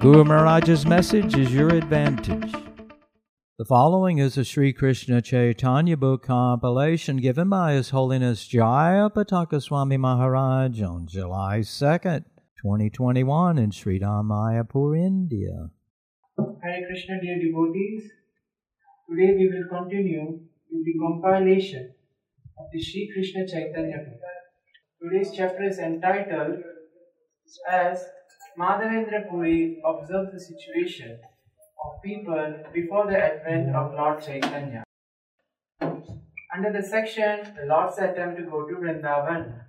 Guru Maharaj's message is your advantage. The following is a Sri Krishna Chaitanya book compilation given by His Holiness Jaya Pataka Swami Maharaj on July 2nd, 2021 in Sri Mayapur, India. Hare Krishna, dear devotees. Today we will continue with the compilation of the Sri Krishna Chaitanya book. Today's chapter is entitled as Madhavendra Puri observes the situation of people before the advent of Lord Chaitanya. Under the section The Lord's Attempt to Go to Vrindavan,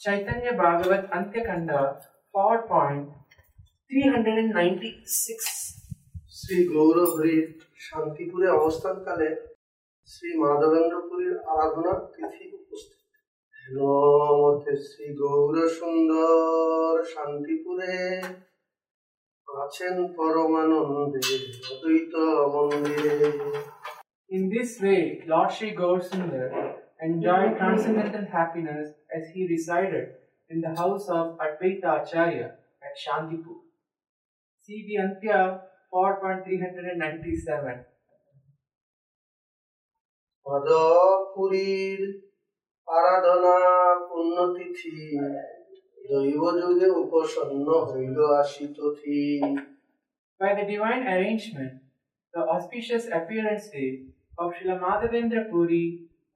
Chaitanya Bhagavat Antyakanda 4.396 Shri গৌরহরির শান্তিপুরে অবস্থানকালে শ্রী মাধবেন্দ্রপুরীর আরাধনার তিথি উপস্থিত হেন মতে শ্রী গৌর সুন্দর শান্তিপুরে আছেন পরমানন্দে অদ্বৈত মন্দিরে In this way, Lord Sri Gaurasundar enjoyed transcendental happiness as he resided in the house of Advaita Acharya at Shantipur. See the Antya 4.397. পদপুরীর আরাধনা পুণ্যতিথি দৈব যুগে উপসন্ন হইল আসিতথি By the divine arrangement, the auspicious appearance day of Srila Madhavendra Puri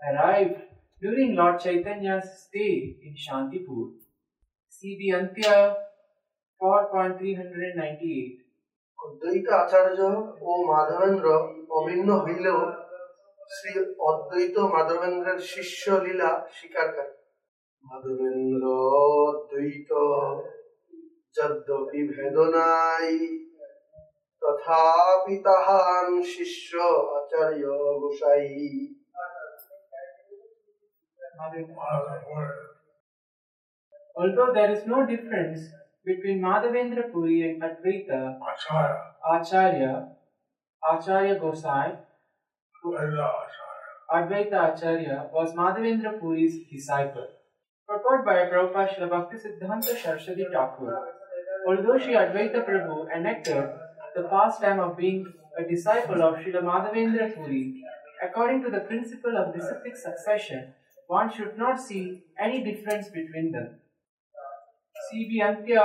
arrived during Lord Chaitanya's stay in Shantipur. The Antya 4.398. অদ্বৈত আচার্য ও মাধবেন্দ্র অভিন্ন হইলেও শ্রী অদ্বৈত মাধবেন্দ্রের শিষ্য লীলা স্বীকার করে মাধবেন্দ্র অদ্বৈত যদ্যপি ভেদ নাই তথাপি তাহান শিষ্য আচার্য গোসাই Although there is no difference between Madhavendra Puri and Advaita, Acharya, Acharya Gosai, Advaita Acharya was Madhavendra Puri's disciple. Purport by Prabhupada Srila Bhakti Siddhanta Saraswati Thakur. Although Sri Advaita Prabhu enacted the pastime of being a disciple of Srila Madhavendra Puri, according to the principle of disciplic succession, one should not see any difference between them. CB Antya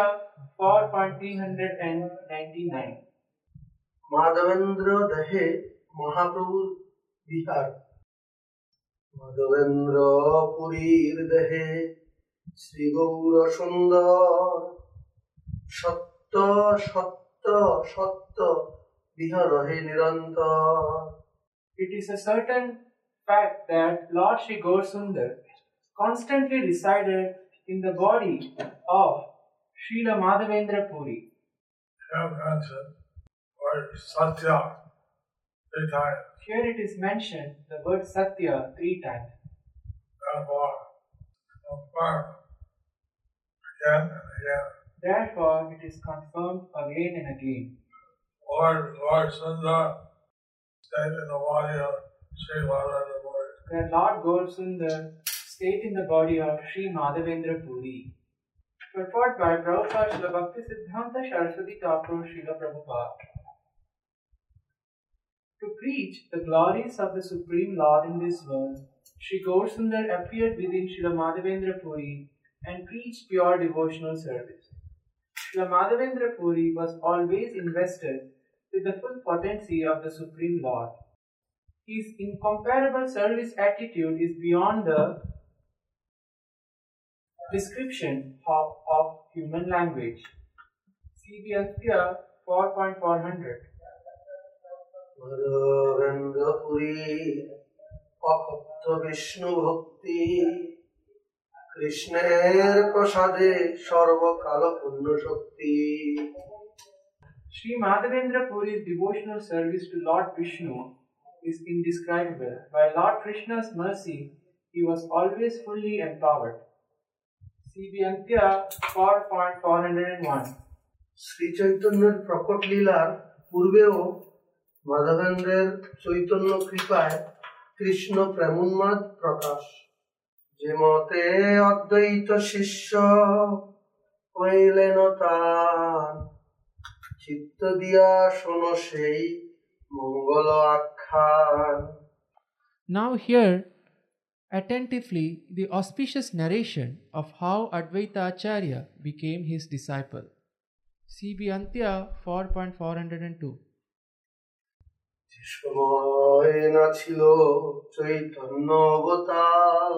4.399 Madhavendra দেহে মহাপ্রভুর বিহার মাধবেন্দ্র পুরীর দেহে শ্রী গৌর সুন্দর সত্য সত্য সত্য বিহার হে নিরন্তর It is a certain fact that Lord Sri Gaurasundar constantly resided in the body of Srila Madhavendra Puri. have mentioned word Satya. Here it is mentioned the word Satya three times. Therefore, confirm again. Therefore, it is confirmed again and again. Lord, Lord Sundar stayed in the body of Sri Madhavendra Puri. That Lord Gaurasundar stayed in the body of Sri Madhavendra Puri. Purport by Prabhupada Srila Bhakti Siddhanta Saraswati Thakur Srila Prabhupada. To preach the glories of the Supreme Lord in this world, Sri Gaurasundar appeared within Srila Madhavendra Puri and preached pure devotional service. Srila Madhavendra Puri was always invested with the full potency of the Supreme Lord. His incomparable service attitude is beyond the description of, of human language. Antya 4.400. Madhavendra Puri অকথ্য বিষ্ণু ভক্তি কৃষ্ণের প্রসাদে সর্বকাল পূর্ণ শক্তি Sri Madhavendra Puri's devotional service to Lord Vishnu is indescribable. By Lord Krishna's mercy, he was always fully empowered. CB Antya 4.401 Shri চৈতন্যের প্রকট লীলার পূর্বেও মাধবেন্দ্রের চৈতন্য কৃপায় কৃষ্ণ প্রেমোন্মাদ প্রকাশ যে মতে অদ্বৈত শিষ্য হইলেন তান চিত্ত দিয়া শোন সেই মঙ্গল আখ্যান Now, hear attentively the auspicious narration of how Advaita Acharya became his disciple. CB Antya 4.402 সময় না ছিল চৈতন্য অবতার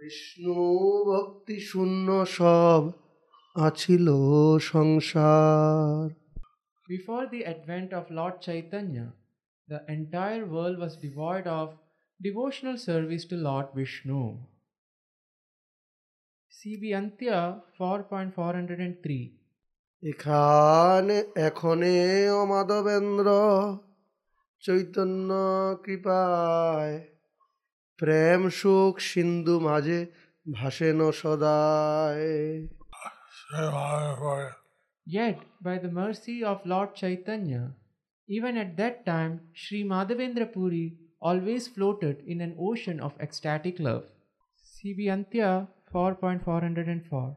বিষ্ণু ভক্তি শূন্য সব আছিল সংসার Before the advent of Lord Chaitanya, the entire world was devoid of devotional service to Lord Vishnu. CB Antya 4.403 এখান এখনে ও মাধবেন্দ্র চৈতন্য কৃপায়। প্রেম, সুখ, সিন্ধু মাঝে ভাসে ন সদায় by the mercy of Lord Chaitanya even at that time Shri Madhavendra Puri always floated in an ocean of ecstatic love CB Antya four point four hundred and four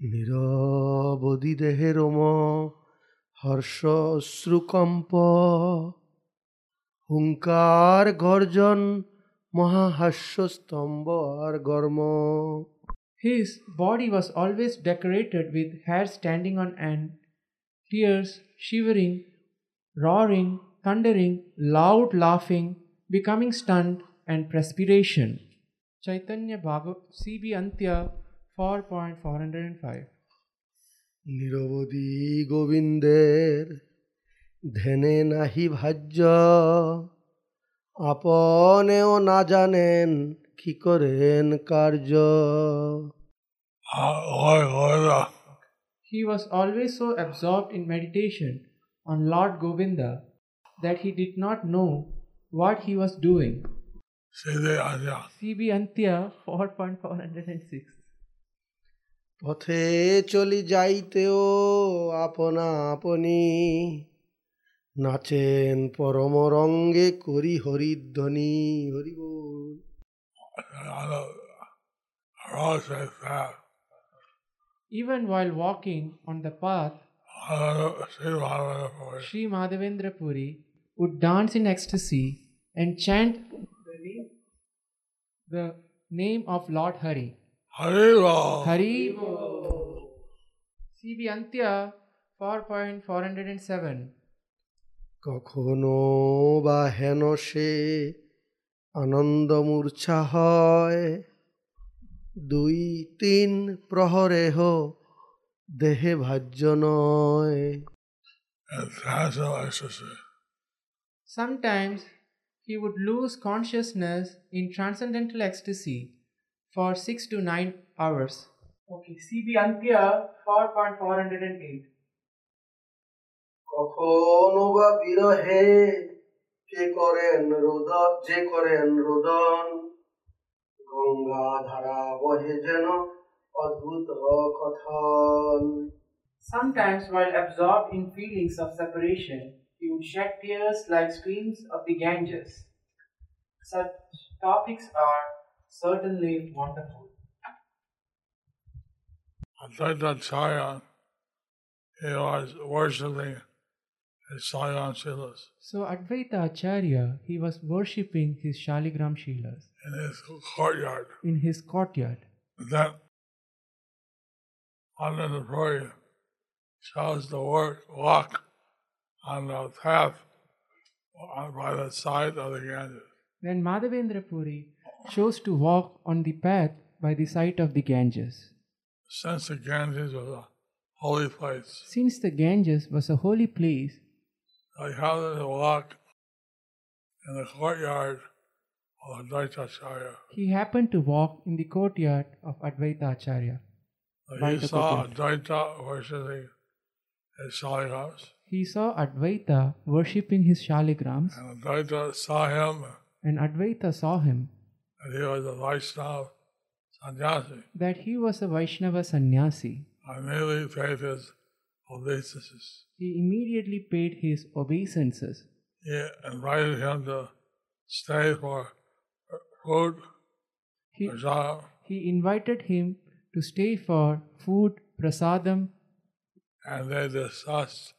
নিরবধি দেহে Rome Harsh অশ্রুকম্প হুঙ্কার গর্জন মহাহাস্য স্তম্ভ আর গর্ম His body was always decorated with hair standing on end, tears, shivering, roaring, thundering, loud laughing, becoming stunned, and perspiration. Chaitanya Bhagavat CB Antya 4.405 নিরবধি গোবিন্দের ধ্যানে নাহি ভাজ্য আপনেও না জানেন কি করেন কার্য Lord Govinda He was always so absorbed in meditation on Lord Govinda that he did not know what he was doing. Siddhi Anja CB Antya 4.406 পথে চলি যাইতেও আপনা আপনি নাচেন পরম রঙ্গে করি হরিধ্বনি হরি বল I know Rose says that Even while walking on the path, Sri Madhavendra Sri Madhavendra Puri would dance in ecstasy and chant the name, the name of Lord Hari. Hare Hari CB Antya four point four hundred and seven কখনো বা হেন সে আনন্দ মূর্ছা হয় দুই তিন প্রহরেহ দেহে ভাজ্য নয় Sometimes he would lose consciousness in transcendental ecstasy. for 6 to 9 hours. Okay, CB Antya 4.408 কখনো বা বিরহে কে করেন রোদ যে করেন রোদন গঙ্গা ধারা বহে যেন অদ্ভুত কথন Sometimes, while absorbed in feelings of separation, he would shed tears like streams of the Ganges. Such topics are certainly wonderful. Advaitacharya, he was worshipping his Shaligram Shilas So, Advaita Acharya, he was worshipping his Shaligram Shilas in his courtyard. in his courtyard. Then under the Puri chose to work, walk on the path by the side of the Ganges. Then Madhavendra Puri chose to walk on the path by the side of the Ganges. Since the Ganges was a holy place, Since the Ganges was a holy place, I had to walk in the courtyard of Advaitacharya. he happened to walk in the courtyard of Advaita Acharya. By he the saw courtyard. Advaita worshiping his shaligrams. he saw Advaita worshipping his shaligrams, And Advaita saw him, and Advaita saw him and he was a Vaishnava sannyasi. that he was a Vaishnava sannyasi. I paid his obeisances. He immediately paid his obeisances. He invited him to stay for food, He, prasadam, he invited him to stay for food, prasadam, and they discussed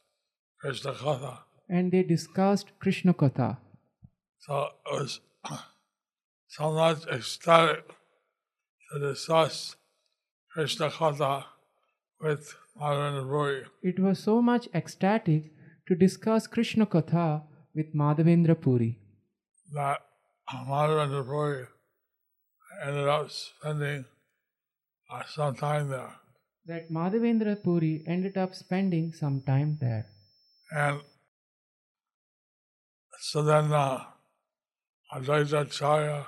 Krishna Katha. and they discussed Krishna Katha. So it was so much ecstatic to discuss Krishna Katha with Madhavendra Puri. It was so much ecstatic to discuss Krishna Katha with Madhavendra Puri that Madhavendra Puri ended up spending uh, some time there. that Madhavendra Puri ended up spending some time there. And so then uh, Advaita Acharya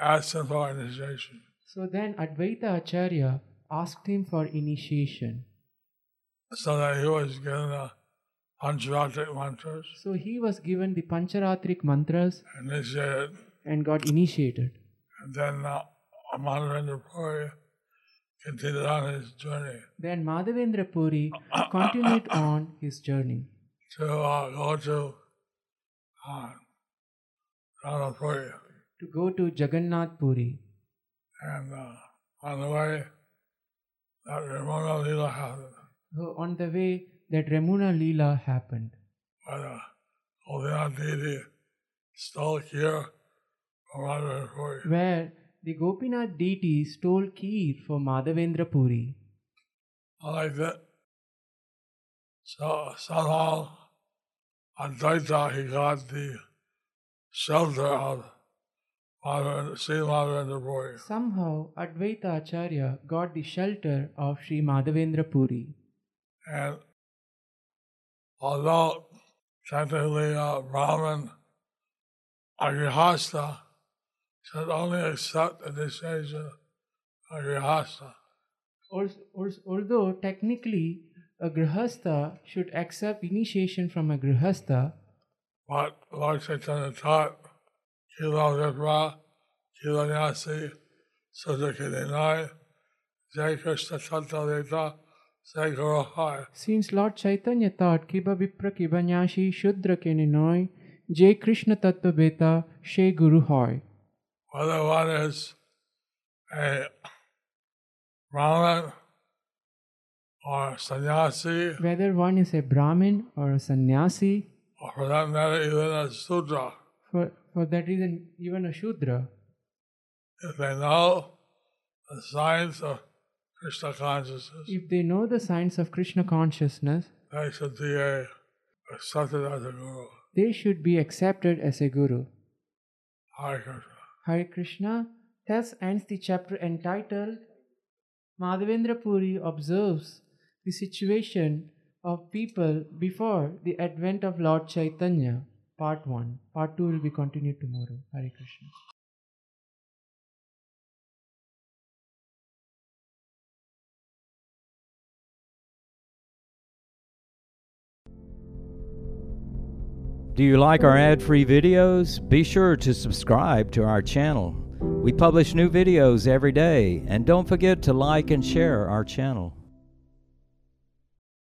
asked him for initiation. So then Advaita Acharya asked him for initiation. So that he was given the Pancharatric mantras, So he was given the Pancharatric mantras initiated, and got initiated. and then uh, Madhavendra Puri continued on his journey Then Madhavendra Puri continued on his journey to uh, go to uh, Ranapuri. To go to Jagannath Puri. And uh, on the way, that Remuna Lila happened, So on the way, that Remuna Leela happened, where the Govindanath deity stole Kheer from Madhavendra Puri. where the Gopinath deity stole Kheer for Madhavendra Puri. I like that. So somehow Advaita he got the shelter of Madhavendra, Sri Madhavendra Puri. Somehow, Advaita Acharya got the shelter of Sri Madhavendra Puri. And although technically uh, Brahman a Grihastha should only accept the decision of a Grihastha, although technically a Grihastha should accept initiation from a Grihastha, but Lord Chaitanya taught Since Lord Chaitanya taught Kiba Vipra Kiba Nyashi Shudra Keninoi, Jai Krishna Tattva Beta, She Guru Hoy. Whether one is a Brahmin or sannyasi, Whether one is a Brahmin or a sannyasi, or for that matter, even a Sudra, for, for that reason, even a Shudra, if they know the science of Krishna consciousness, if they know the science of Krishna consciousness, they should be a, accepted as a guru. they should be accepted as a Guru. Hare Krishna. Hare Krishna. Thus ends the chapter entitled Madhavendra Puri observes the situation of people before the advent of Lord Chaitanya. Part 1. Part 2 will be continued tomorrow. Hare Krishna. Do you like our ad free videos? Be sure to subscribe to our channel. We publish new videos every day, and don't forget to like and share our channel.